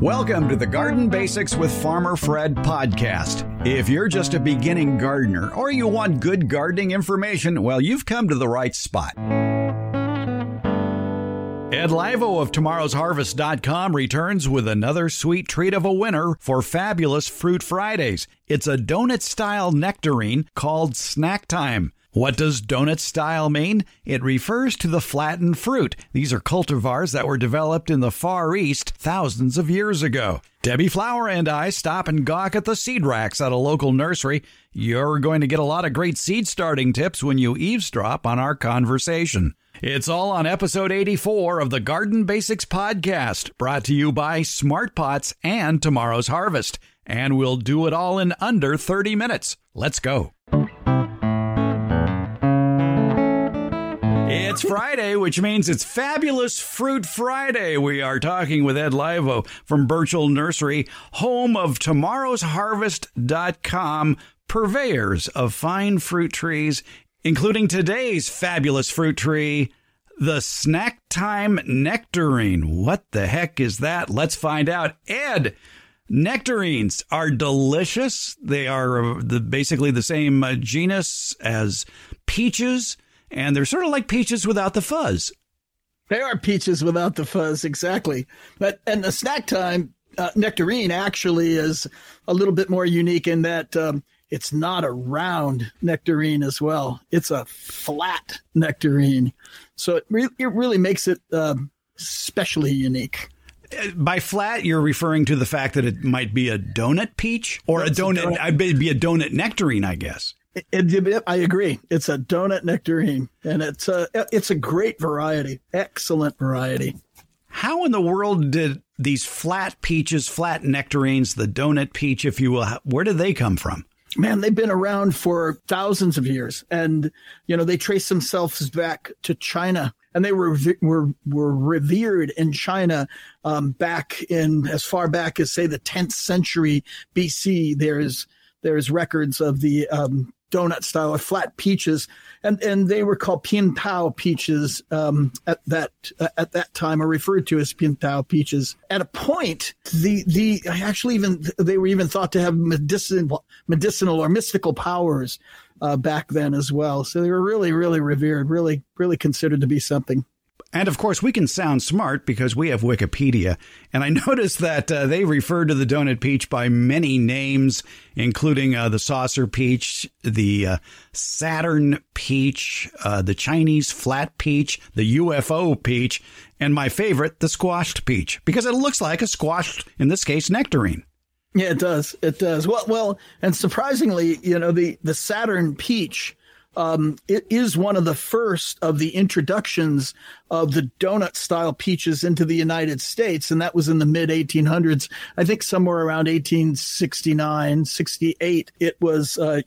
Welcome to the Garden Basics with Farmer Fred podcast. If you're just a beginning gardener or you want good gardening information, well, you've come to the right spot. Ed Laivo of tomorrowsharvest.com returns with another sweet treat of a winner for fabulous Fruit Fridays. It's a donut style nectarine called Snack Time. What does donut style mean? It refers to the flattened fruit. These are cultivars that were developed in the Far East thousands of years ago. Debbie Flower and I stop and gawk at the seed racks at a local nursery. You're going to get a lot of great seed starting tips when you eavesdrop on our conversation. It's all on episode 84 of the Garden Basics podcast, brought to you by Smart Pots and Tomorrow's Harvest. And we'll do it all in under 30 minutes. Let's go. It's Friday, which means it's Fabulous Fruit Friday. We are talking with Ed Laivo from Burchell Nursery, home of tomorrowsharvest.com, purveyors of fine fruit trees, including today's fabulous fruit tree, the Snack Time Nectarine. What the heck is that? Let's find out. Ed, nectarines are delicious. They are the, basically the same uh, genus as peaches and they're sort of like peaches without the fuzz. They are peaches without the fuzz, exactly. But and the snack time uh, nectarine actually is a little bit more unique in that um, it's not a round nectarine as well. It's a flat nectarine, so it re- it really makes it um, especially unique. Uh, by flat, you're referring to the fact that it might be a donut peach or a donut, a donut. I'd be a donut nectarine, I guess. It, it, I agree. It's a donut nectarine, and it's a it's a great variety, excellent variety. How in the world did these flat peaches, flat nectarines, the donut peach, if you will, where did they come from? Man, they've been around for thousands of years, and you know they trace themselves back to China, and they were were were revered in China um, back in as far back as say the 10th century BC. There's there's records of the um, donut style or flat peaches, and and they were called pintao peaches um, at that uh, at that time, or referred to as pintao peaches. At a point, the the actually even they were even thought to have medicinal medicinal or mystical powers uh, back then as well. So they were really really revered, really really considered to be something. And of course, we can sound smart because we have Wikipedia. And I noticed that uh, they refer to the donut peach by many names, including uh, the saucer peach, the uh, Saturn peach, uh, the Chinese flat peach, the UFO peach, and my favorite, the squashed peach, because it looks like a squashed, in this case, nectarine. Yeah, it does. It does. Well, well, and surprisingly, you know, the the Saturn peach um, it is one of the first of the introductions of the donut style peaches into the United States. And that was in the mid 1800s. I think somewhere around 1869, 68, it was uh,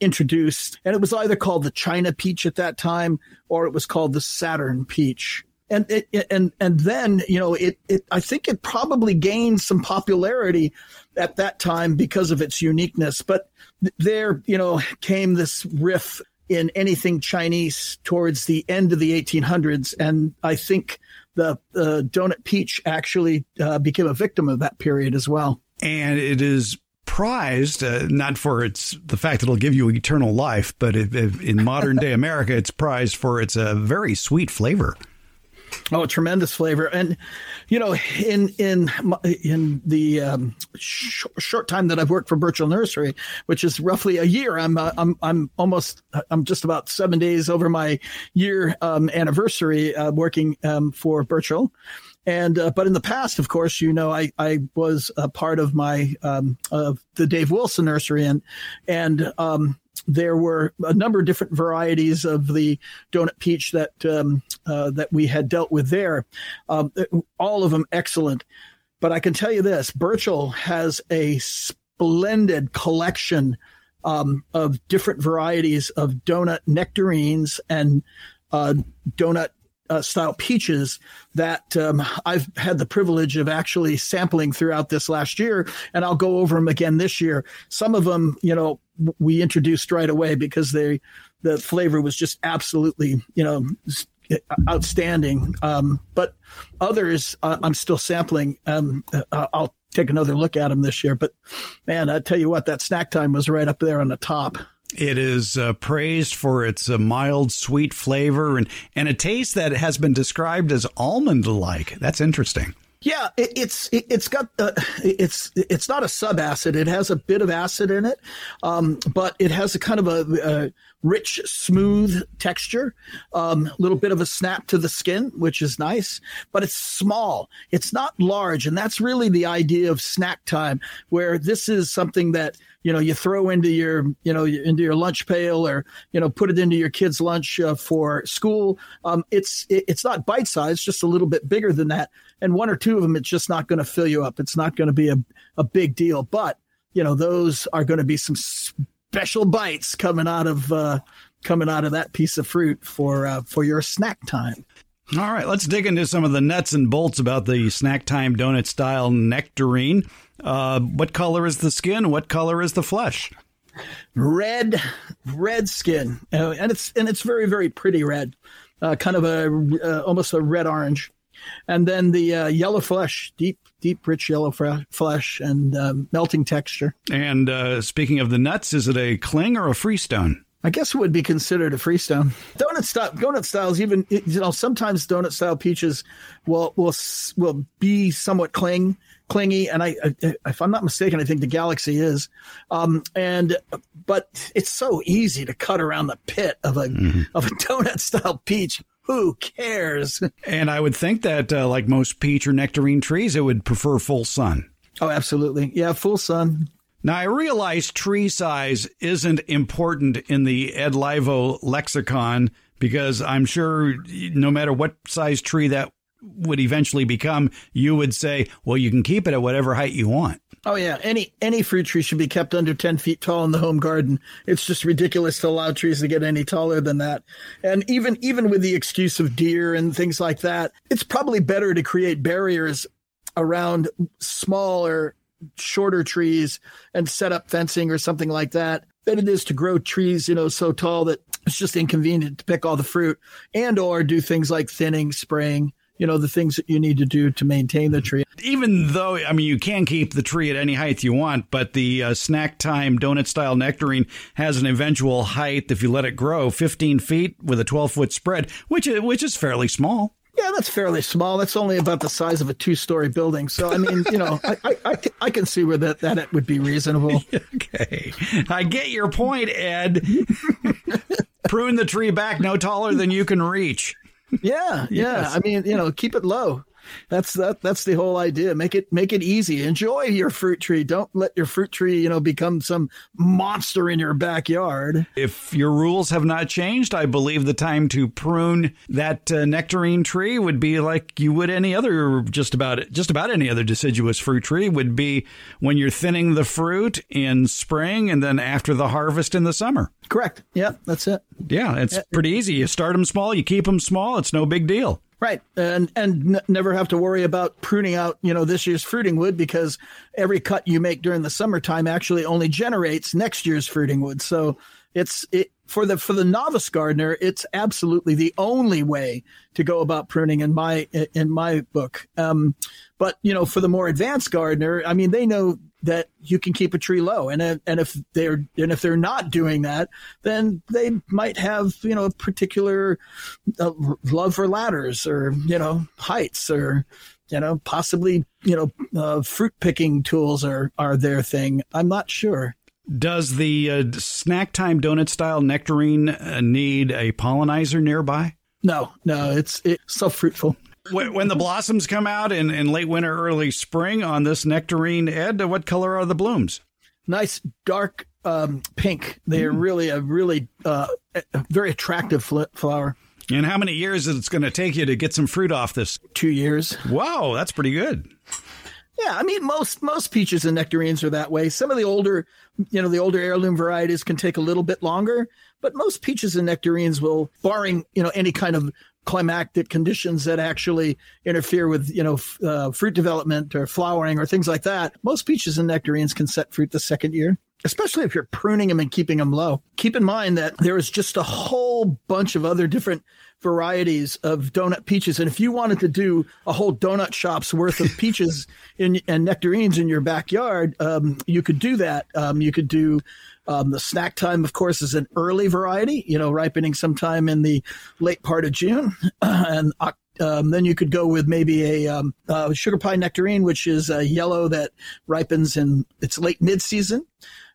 introduced. And it was either called the China peach at that time or it was called the Saturn peach and it, and and then you know it it I think it probably gained some popularity at that time because of its uniqueness. But there you know came this riff in anything Chinese towards the end of the 1800s. And I think the uh, donut peach actually uh, became a victim of that period as well. And it is prized uh, not for its the fact that it'll give you eternal life, but if, if in modern day America, it's prized for its a uh, very sweet flavor. Oh, tremendous flavor, and you know, in in in the um, sh- short time that I've worked for Burchell Nursery, which is roughly a year, I'm uh, I'm I'm almost I'm just about seven days over my year um, anniversary uh, working um, for Burchell. And uh, but in the past, of course, you know, I I was a part of my um, of the Dave Wilson Nursery, and and um, there were a number of different varieties of the donut peach that um, uh, that we had dealt with there. Um, all of them excellent, but I can tell you this: Burchell has a splendid collection um, of different varieties of donut nectarines and uh, donut uh, style peaches that um, I've had the privilege of actually sampling throughout this last year, and I'll go over them again this year. Some of them, you know, we introduced right away because they the flavor was just absolutely, you know, outstanding. Um, but others, uh, I'm still sampling. Um, uh, I'll take another look at them this year. But man, I tell you what, that snack time was right up there on the top. It is uh, praised for its uh, mild, sweet flavor and, and a taste that has been described as almond like. That's interesting. Yeah, it, it's it, has got uh, it's it's not a sub acid. It has a bit of acid in it, um, but it has a kind of a, a rich, smooth texture. A um, little bit of a snap to the skin, which is nice. But it's small. It's not large, and that's really the idea of snack time, where this is something that you know you throw into your you know into your lunch pail or you know put it into your kids lunch uh, for school um, it's it, it's not bite size just a little bit bigger than that and one or two of them it's just not going to fill you up it's not going to be a, a big deal but you know those are going to be some special bites coming out of uh, coming out of that piece of fruit for uh, for your snack time all right, let's dig into some of the nuts and bolts about the snack time donut style nectarine. Uh, what color is the skin? What color is the flesh? Red, red skin, uh, and it's and it's very very pretty red, uh, kind of a uh, almost a red orange, and then the uh, yellow flesh, deep deep rich yellow flesh and um, melting texture. And uh, speaking of the nuts, is it a cling or a freestone? I guess it would be considered a freestone. Donut style, donut styles, even you know, sometimes donut style peaches will will will be somewhat cling clingy, and I, if I'm not mistaken, I think the Galaxy is. Um, and but it's so easy to cut around the pit of a mm-hmm. of a donut style peach. Who cares? And I would think that, uh, like most peach or nectarine trees, it would prefer full sun. Oh, absolutely. Yeah, full sun. Now, I realize tree size isn't important in the Ed Laivo lexicon because I'm sure no matter what size tree that would eventually become, you would say, well, you can keep it at whatever height you want. Oh yeah, any any fruit tree should be kept under ten feet tall in the home garden. It's just ridiculous to allow trees to get any taller than that. And even even with the excuse of deer and things like that, it's probably better to create barriers around smaller, shorter trees and set up fencing or something like that than it is to grow trees, you know, so tall that it's just inconvenient to pick all the fruit and or do things like thinning, spraying you know the things that you need to do to maintain the tree even though i mean you can keep the tree at any height you want but the uh, snack time donut style nectarine has an eventual height if you let it grow 15 feet with a 12 foot spread which is, which is fairly small yeah, that's fairly small. That's only about the size of a two-story building. So, I mean, you know, I, I, I, I, can see where that, that would be reasonable. Okay. I get your point, Ed. Prune the tree back no taller than you can reach. Yeah, yeah. Yes. I mean, you know, keep it low. That's that. That's the whole idea. Make it make it easy. Enjoy your fruit tree. Don't let your fruit tree, you know, become some monster in your backyard. If your rules have not changed, I believe the time to prune that uh, nectarine tree would be like you would any other just about just about any other deciduous fruit tree would be when you're thinning the fruit in spring and then after the harvest in the summer. Correct. Yeah, that's it. Yeah, it's pretty easy. You start them small, you keep them small. It's no big deal. Right, and and n- never have to worry about pruning out, you know, this year's fruiting wood because every cut you make during the summertime actually only generates next year's fruiting wood. So it's it for the for the novice gardener, it's absolutely the only way to go about pruning in my in my book. Um, but you know, for the more advanced gardener, I mean, they know that you can keep a tree low. And and if they're and if they're not doing that then they might have you know a particular uh, love for ladders or you know heights or you know possibly you know uh, fruit picking tools are are their thing. I'm not sure. Does the uh, snack time donut style nectarine uh, need a pollinizer nearby? No no it's it's so fruitful when the blossoms come out in, in late winter, early spring on this nectarine, Ed, what color are the blooms? Nice dark um, pink. They are mm. really a really uh, a very attractive flower. And how many years is it going to take you to get some fruit off this? Two years. Wow, that's pretty good. Yeah, I mean most most peaches and nectarines are that way. Some of the older, you know, the older heirloom varieties can take a little bit longer, but most peaches and nectarines will, barring you know any kind of climactic conditions that actually interfere with you know f- uh, fruit development or flowering or things like that. Most peaches and nectarines can set fruit the second year especially if you're pruning them and keeping them low. Keep in mind that there is just a whole bunch of other different varieties of donut peaches. And if you wanted to do a whole donut shop's worth of peaches in, and nectarines in your backyard, um, you could do that. Um, you could do um, the snack time, of course, is an early variety, you know, ripening sometime in the late part of June. and um, then you could go with maybe a um, uh, sugar pie nectarine, which is a yellow that ripens in its late mid season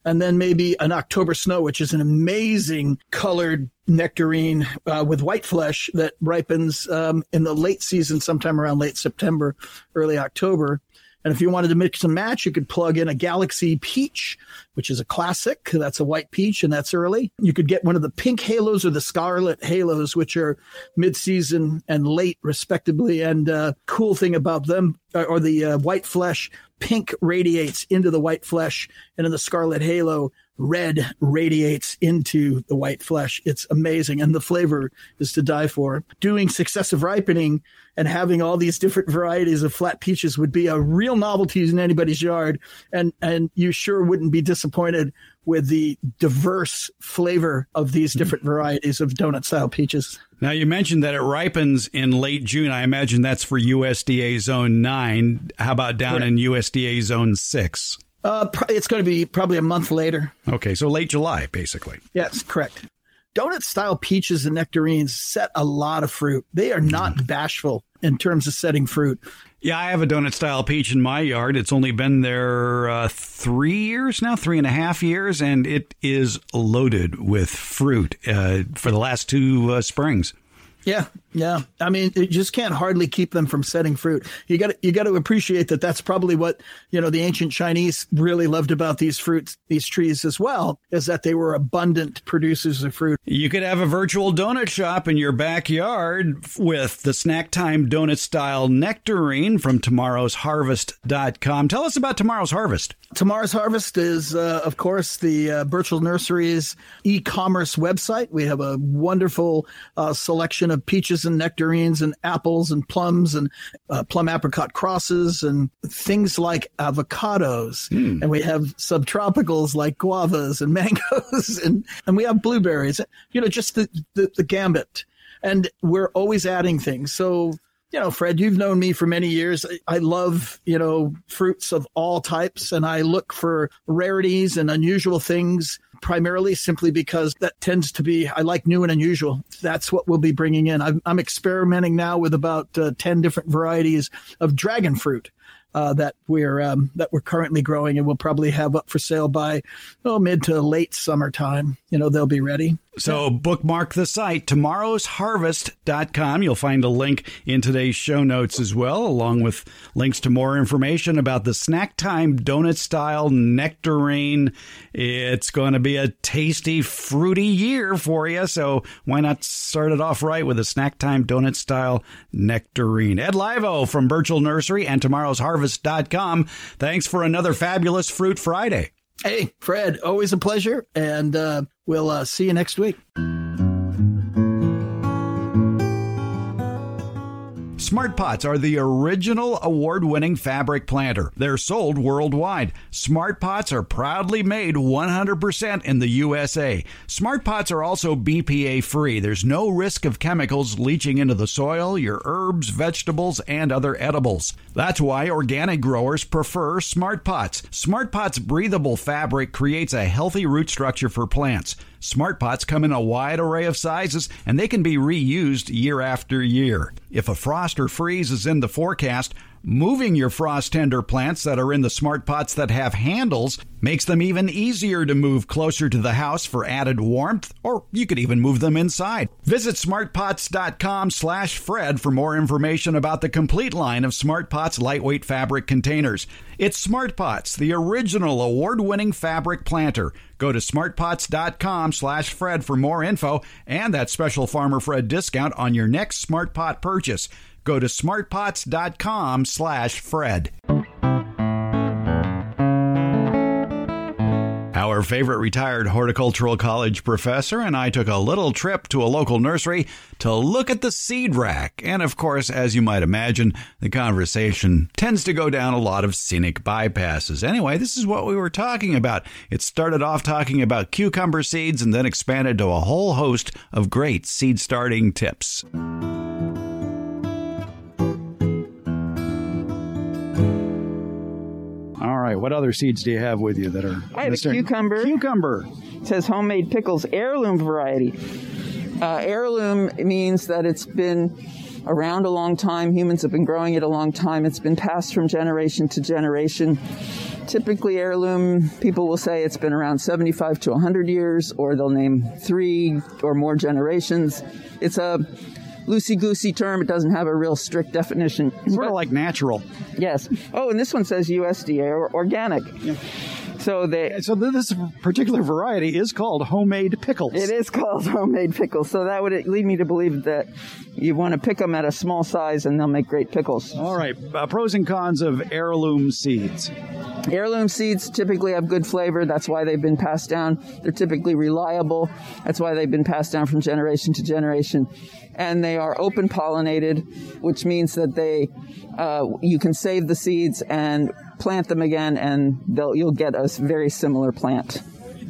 and then maybe an October snow, which is an amazing colored nectarine uh, with white flesh that ripens um, in the late season, sometime around late September, early October. And if you wanted to mix and match, you could plug in a Galaxy Peach, which is a classic. That's a white peach, and that's early. You could get one of the pink halos or the scarlet halos, which are mid-season and late, respectively. And uh, cool thing about them, or the uh, white flesh, pink radiates into the white flesh, and in the scarlet halo, red radiates into the white flesh. It's amazing. And the flavor is to die for. Doing successive ripening and having all these different varieties of flat peaches would be a real novelty in anybody's yard. And, and you sure wouldn't be disappointed with the diverse flavor of these mm-hmm. different varieties of donut style peaches. Now, you mentioned that it ripens in late June. I imagine that's for USDA Zone 9. How about down in USDA Zone 6? Uh, it's going to be probably a month later. Okay, so late July, basically. Yes, correct. Donut style peaches and nectarines set a lot of fruit. They are not mm. bashful in terms of setting fruit. Yeah, I have a donut style peach in my yard. It's only been there uh, three years now, three and a half years, and it is loaded with fruit uh, for the last two uh, springs. Yeah, yeah. I mean, you just can't hardly keep them from setting fruit. You got you got to appreciate that. That's probably what you know the ancient Chinese really loved about these fruits, these trees as well, is that they were abundant producers of fruit. You could have a virtual donut shop in your backyard with the snack time donut style nectarine from tomorrow's harvest.com. Tell us about tomorrow's harvest. Tomorrow's Harvest is, uh, of course, the uh, Burchell Nursery's e commerce website. We have a wonderful uh, selection of peaches and nectarines and apples and plums and uh, plum apricot crosses and things like avocados. Mm. And we have subtropicals like guavas and mangoes and, and we have blueberries. You know, just the, the, the gambit. And we're always adding things. So you know, Fred, you've known me for many years. I love, you know, fruits of all types and I look for rarities and unusual things primarily simply because that tends to be, I like new and unusual. That's what we'll be bringing in. I'm, I'm experimenting now with about uh, 10 different varieties of dragon fruit uh, that we're um, that we're currently growing and we'll probably have up for sale by oh mid to late summertime. You know they'll be ready. So bookmark the site tomorrowsharvest.com. You'll find a link in today's show notes as well, along with links to more information about the snack time donut style nectarine. It's going to be a tasty, fruity year for you. So why not start it off right with a snack time donut style nectarine? Ed Laivo from Burchell Nursery and tomorrow's harvest.com. Thanks for another fabulous Fruit Friday. Hey, Fred, always a pleasure. And uh, we'll uh, see you next week. Smart Pots are the original award winning fabric planter. They're sold worldwide. Smart Pots are proudly made 100% in the USA. Smart Pots are also BPA free. There's no risk of chemicals leaching into the soil, your herbs, vegetables, and other edibles. That's why organic growers prefer Smart Pots. Smart Pots breathable fabric creates a healthy root structure for plants. Smart pots come in a wide array of sizes and they can be reused year after year. If a frost or freeze is in the forecast, moving your frost tender plants that are in the smart pots that have handles makes them even easier to move closer to the house for added warmth, or you could even move them inside. Visit smartpots.com slash Fred for more information about the complete line of Smart Pots lightweight fabric containers. It's Smart Pots, the original award-winning fabric planter. Go to smartpots.com slash Fred for more info and that special Farmer Fred discount on your next Smart Pot purchase. Go to smartpots.com slash Fred. Our favorite retired horticultural college professor and I took a little trip to a local nursery to look at the seed rack. And of course, as you might imagine, the conversation tends to go down a lot of scenic bypasses. Anyway, this is what we were talking about. It started off talking about cucumber seeds and then expanded to a whole host of great seed starting tips. Right, what other seeds do you have with you that are? I have a cucumber. Cucumber. It says homemade pickles, heirloom variety. Uh, heirloom means that it's been around a long time. Humans have been growing it a long time. It's been passed from generation to generation. Typically, heirloom, people will say it's been around 75 to 100 years, or they'll name three or more generations. It's a loosey goosey term. It doesn't have a real strict definition. Sort of like natural. Yes. Oh, and this one says USDA or organic. Yeah. So they. So this particular variety is called homemade pickles. It is called homemade pickles. So that would lead me to believe that you want to pick them at a small size and they'll make great pickles. All right. Uh, pros and cons of heirloom seeds. Heirloom seeds typically have good flavor. That's why they've been passed down. They're typically reliable. That's why they've been passed down from generation to generation. And they are open pollinated, which means that they uh, you can save the seeds and plant them again, and you'll get a very similar plant.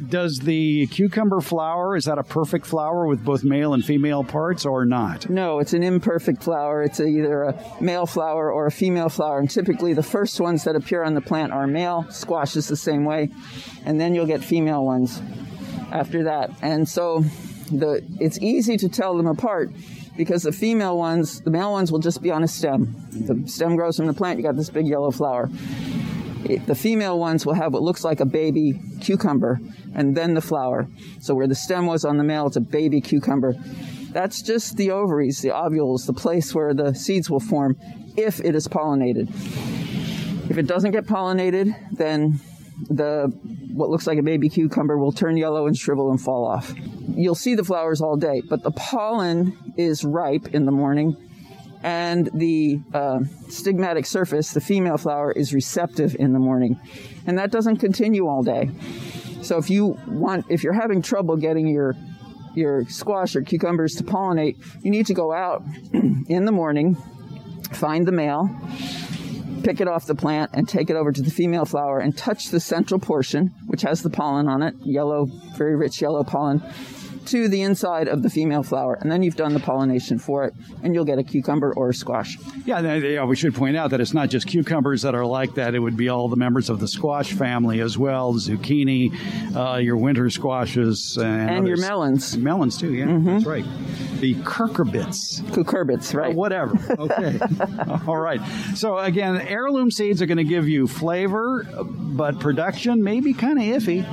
Does the cucumber flower is that a perfect flower with both male and female parts, or not? No, it's an imperfect flower. It's a, either a male flower or a female flower, and typically the first ones that appear on the plant are male. Squash is the same way, and then you'll get female ones after that. And so, the it's easy to tell them apart because the female ones, the male ones will just be on a stem. The stem grows from the plant, you got this big yellow flower. The female ones will have what looks like a baby cucumber and then the flower. So where the stem was on the male, it's a baby cucumber. That's just the ovaries, the ovules, the place where the seeds will form if it is pollinated. If it doesn't get pollinated, then the what looks like a baby cucumber will turn yellow and shrivel and fall off. You'll see the flowers all day, but the pollen is ripe in the morning and the uh, stigmatic surface, the female flower, is receptive in the morning. And that doesn't continue all day. So if you want, if you're having trouble getting your your squash or cucumbers to pollinate, you need to go out in the morning, find the male, pick it off the plant and take it over to the female flower and touch the central portion, which has the pollen on it, yellow, very rich yellow pollen, to the inside of the female flower, and then you've done the pollination for it, and you'll get a cucumber or a squash. Yeah, yeah, we should point out that it's not just cucumbers that are like that. It would be all the members of the squash family as well, zucchini, uh, your winter squashes, and, and your melons. And melons too. Yeah, mm-hmm. that's right. The cucurbits. Cucurbits, right? Uh, whatever. Okay. all right. So again, heirloom seeds are going to give you flavor, but production may be kind of iffy.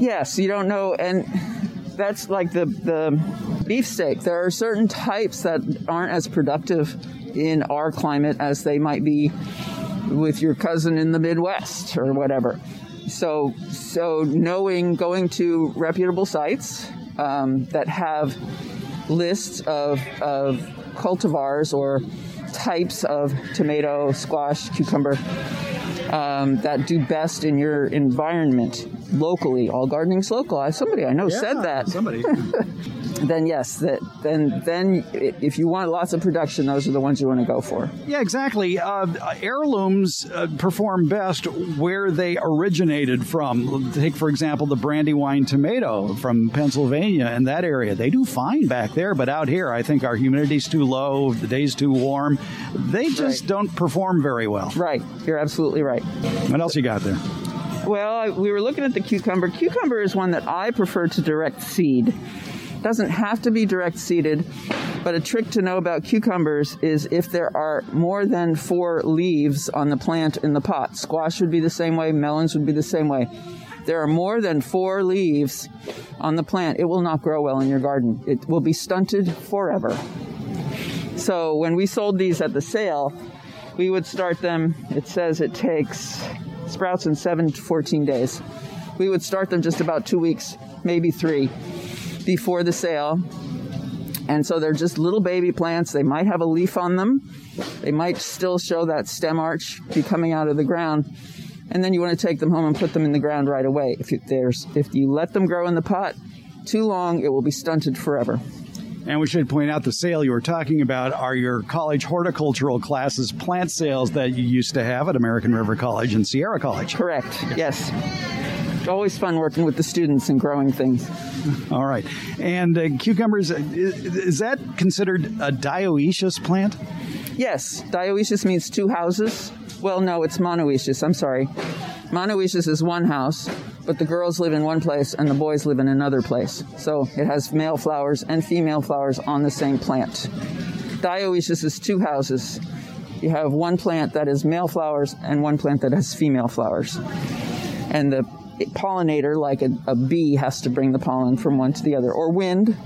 Yes, you don't know, and that's like the the beefsteak. There are certain types that aren't as productive in our climate as they might be with your cousin in the Midwest or whatever. So so knowing going to reputable sites um, that have lists of of cultivars or types of tomato, squash, cucumber um, that do best in your environment locally. All gardening's local. Somebody I know yeah, said that. Somebody. then yes, that then then if you want lots of production, those are the ones you want to go for. Yeah, exactly. Uh, heirlooms uh, perform best where they originated from. Take for example the Brandywine tomato from Pennsylvania and that area. They do fine back there, but out here, I think our humidity's too low, the day's too warm. They just right. don't perform very well. Right. You're absolutely right. What else you got there? Well, we were looking at the cucumber. Cucumber is one that I prefer to direct seed. Doesn't have to be direct seeded, but a trick to know about cucumbers is if there are more than four leaves on the plant in the pot. Squash would be the same way, melons would be the same way. There are more than four leaves on the plant, it will not grow well in your garden. It will be stunted forever. So when we sold these at the sale, we would start them. It says it takes sprouts in 7 to 14 days. We would start them just about two weeks, maybe three before the sale. And so they're just little baby plants. They might have a leaf on them. They might still show that stem arch be coming out of the ground. and then you want to take them home and put them in the ground right away. If you, there's if you let them grow in the pot too long, it will be stunted forever. And we should point out the sale you were talking about are your college horticultural classes plant sales that you used to have at American River College and Sierra College. Correct. Yes. Always fun working with the students and growing things. All right. And uh, cucumbers, is, is that considered a dioecious plant? Yes. Dioecious means two houses. Well, no, it's monoecious. I'm sorry. Monoecious is one house, but the girls live in one place and the boys live in another place. So it has male flowers and female flowers on the same plant. Dioecious is two houses. You have one plant that has male flowers and one plant that has female flowers. And the pollinator, like a, a bee, has to bring the pollen from one to the other, or wind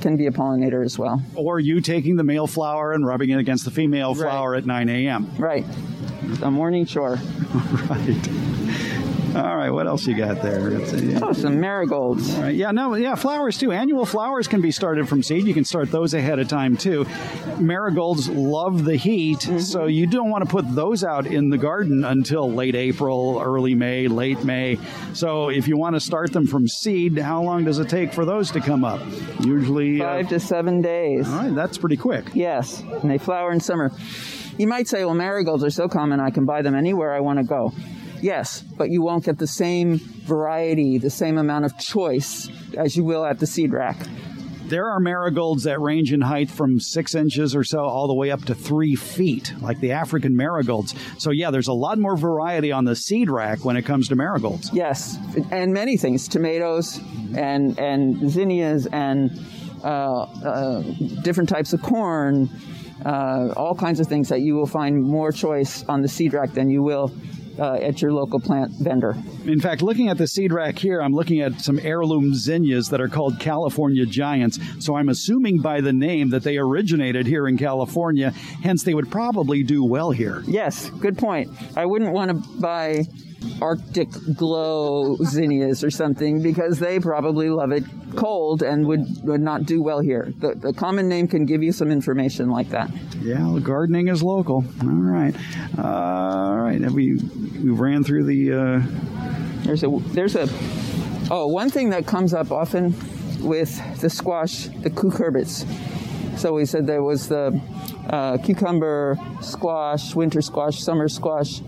can be a pollinator as well. Or you taking the male flower and rubbing it against the female flower right. at 9 a.m. Right. A morning chore. right. All right, what else you got there? A, oh, some marigolds. Right, yeah, no, yeah, flowers too. Annual flowers can be started from seed. You can start those ahead of time too. Marigolds love the heat, mm-hmm. so you don't want to put those out in the garden until late April, early May, late May. So if you want to start them from seed, how long does it take for those to come up? Usually uh, five uh, to seven days. All right, that's pretty quick. Yes, and they flower in summer. You might say, well, marigolds are so common, I can buy them anywhere I want to go. Yes, but you won't get the same variety, the same amount of choice as you will at the seed rack. There are marigolds that range in height from six inches or so all the way up to three feet, like the African marigolds. So, yeah, there's a lot more variety on the seed rack when it comes to marigolds. Yes, and many things tomatoes and, and zinnias and uh, uh, different types of corn, uh, all kinds of things that you will find more choice on the seed rack than you will uh, at your local plant vendor. In fact, looking at the seed rack here, I'm looking at some heirloom zinnias that are called California Giants. So I'm assuming by the name that they originated here in California, hence they would probably do well here. Yes, good point. I wouldn't want to buy Arctic glow zinnias or something because they probably love it cold and would, would not do well here. The, the common name can give you some information like that. Yeah, well, gardening is local. All right. Uh, all right. We, we ran through the. Uh... There's a. There's a. Oh, one thing that comes up often with the squash, the cucurbits. So we said there was the uh, cucumber, squash, winter squash, summer squash,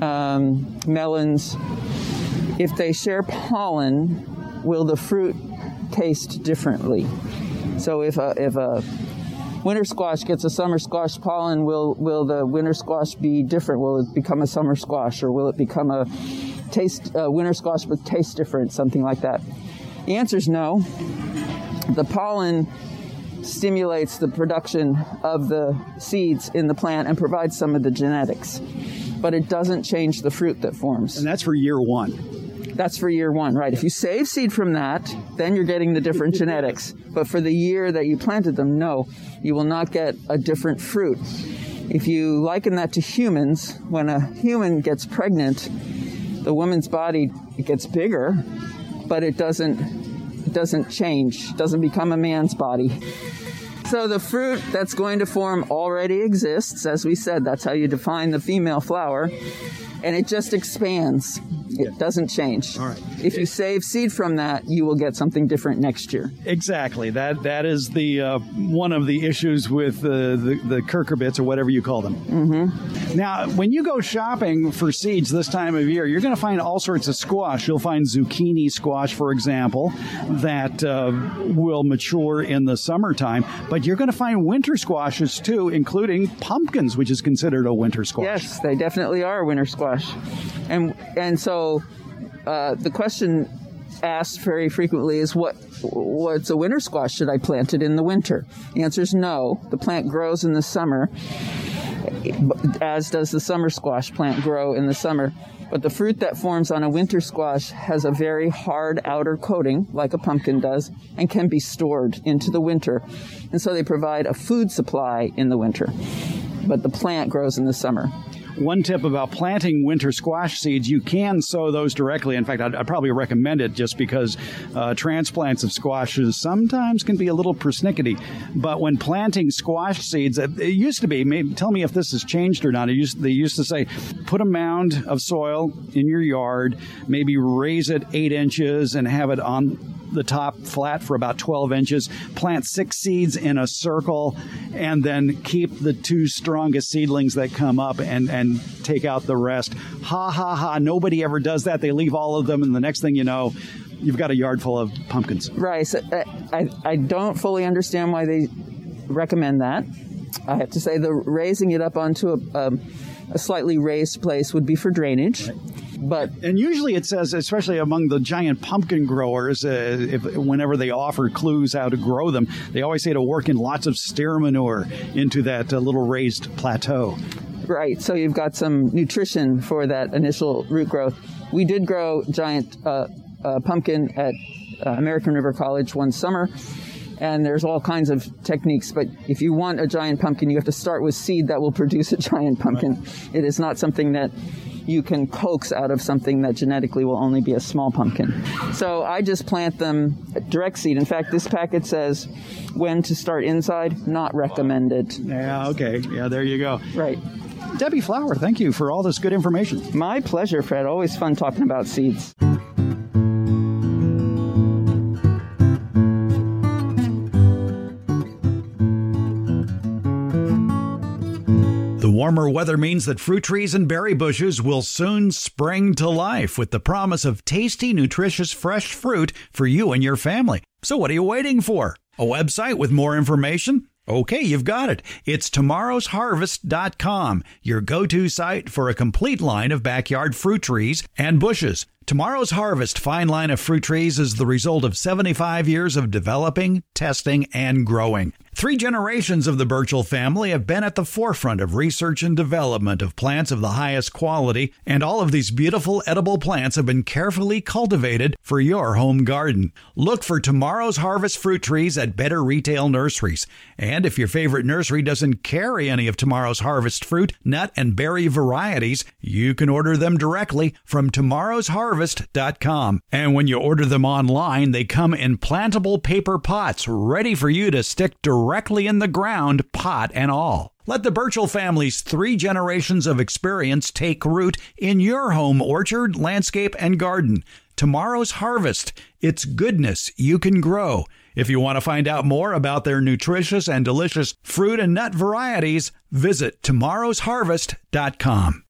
um, melons, if they share pollen, will the fruit taste differently? So if a, if a winter squash gets a summer squash pollen, will will the winter squash be different? Will it become a summer squash, or will it become a taste a winter squash with taste different, something like that? The answer is no. The pollen stimulates the production of the seeds in the plant and provides some of the genetics but it doesn't change the fruit that forms. And that's for year one. That's for year one, right? If you save seed from that, then you're getting the different genetics. But for the year that you planted them, no, you will not get a different fruit. If you liken that to humans, when a human gets pregnant, the woman's body gets bigger, but it doesn't it doesn't change, doesn't become a man's body. So the fruit that's going to form already exists. As we said, that's how you define the female flower. And it just expands. It doesn't change. All right. If you save seed from that, you will get something different next year. Exactly. That that is the uh, one of the issues with uh, the the cucurbits or whatever you call them. Mm-hmm. Now, when you go shopping for seeds this time of year, you're going to find all sorts of squash. You'll find zucchini squash, for example, that uh, will mature in the summertime. But you're going to find winter squashes too, including pumpkins, which is considered a winter squash. Yes, they definitely are winter squash, and and so so uh, the question asked very frequently is what what's a winter squash? Should I plant it in the winter? The answer is no. The plant grows in the summer, as does the summer squash plant grow in the summer. But the fruit that forms on a winter squash has a very hard outer coating, like a pumpkin does, and can be stored into the winter. And so they provide a food supply in the winter. But the plant grows in the summer. One tip about planting winter squash seeds, you can sow those directly. In fact, I'd, I'd probably recommend it just because uh, transplants of squashes sometimes can be a little persnickety. But when planting squash seeds, it, it used to be, maybe, tell me if this has changed or not. Used, they used to say, put a mound of soil in your yard, maybe raise it eight inches and have it on the top flat for about 12 inches, plant six seeds in a circle, and then keep the two strongest seedlings that come up and, and take out the rest. Ha ha ha. Nobody ever does that. They leave all of them, and the next thing you know, you've got a yard full of pumpkins. Right. So, uh, I, I don't fully understand why they recommend that. I have to say, the raising it up onto a, um, a slightly raised place would be for drainage. Right. But and usually it says, especially among the giant pumpkin growers, uh, if whenever they offer clues how to grow them, they always say to work in lots of steer manure into that uh, little raised plateau. Right. So you've got some nutrition for that initial root growth. We did grow giant uh, uh pumpkin at uh, American River College one summer and there's all kinds of techniques. But if you want a giant pumpkin, you have to start with seed that will produce a giant pumpkin. It is not something that you can coax out of something that genetically will only be a small pumpkin. So I just plant them direct seed. In fact, this packet says when to start inside, not recommended. Yeah, okay. Yeah, there you go. Right. Debbie Flower, thank you for all this good information. My pleasure, Fred. Always fun talking about seeds. Warmer weather means that fruit trees and berry bushes will soon spring to life with the promise of tasty, nutritious, fresh fruit for you and your family. So, what are you waiting for? A website with more information? Okay, you've got it. It's tomorrowsharvest.com, your go to site for a complete line of backyard fruit trees and bushes. Tomorrow's Harvest fine line of fruit trees is the result of 75 years of developing, testing, and growing. Three generations of the Burchell family have been at the forefront of research and development of plants of the highest quality, and all of these beautiful edible plants have been carefully cultivated for your home garden. Look for tomorrow's harvest fruit trees at better retail nurseries. And if your favorite nursery doesn't carry any of tomorrow's harvest fruit, nut, and berry varieties, you can order them directly from tomorrowsharvest.com. And when you order them online, they come in plantable paper pots ready for you to stick directly directly in the ground, pot and all. Let the Burchell family's three generations of experience take root in your home orchard, landscape, and garden. Tomorrow's harvest, it's goodness you can grow. If you want to find out more about their nutritious and delicious fruit and nut varieties, visit tomorrowsharvest.com.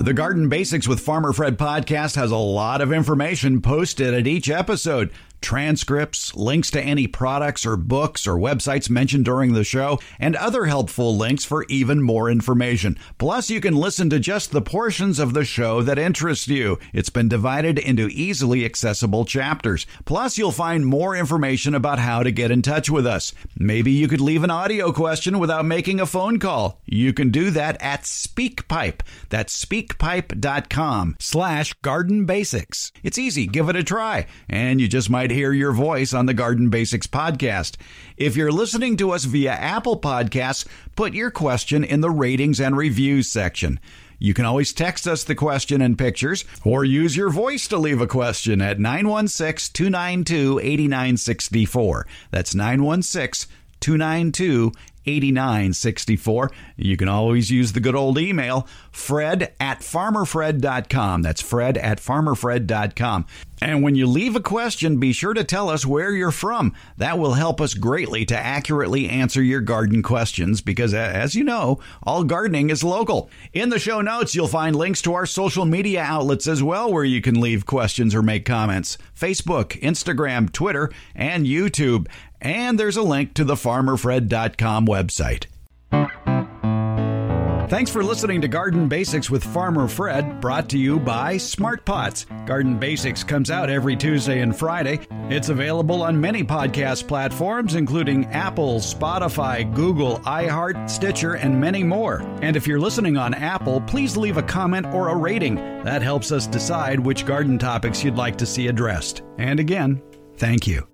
The Garden Basics with Farmer Fred podcast has a lot of information posted at each episode transcripts, links to any products or books or websites mentioned during the show, and other helpful links for even more information. Plus, you can listen to just the portions of the show that interest you. It's been divided into easily accessible chapters. Plus, you'll find more information about how to get in touch with us. Maybe you could leave an audio question without making a phone call. You can do that at SpeakPipe. That's speakpipe.com slash garden basics. It's easy. Give it a try. And you just might hear your voice on the Garden Basics podcast. If you're listening to us via Apple Podcasts, put your question in the ratings and reviews section. You can always text us the question and pictures or use your voice to leave a question at 916 292 8964. That's 916 292 8964. You can always use the good old email, fred at farmerfred.com. That's fred at farmerfred.com. And when you leave a question, be sure to tell us where you're from. That will help us greatly to accurately answer your garden questions because, as you know, all gardening is local. In the show notes, you'll find links to our social media outlets as well where you can leave questions or make comments Facebook, Instagram, Twitter, and YouTube. And there's a link to the farmerfred.com website. Thanks for listening to Garden Basics with Farmer Fred, brought to you by Smart Pots. Garden Basics comes out every Tuesday and Friday. It's available on many podcast platforms, including Apple, Spotify, Google, iHeart, Stitcher, and many more. And if you're listening on Apple, please leave a comment or a rating. That helps us decide which garden topics you'd like to see addressed. And again, thank you.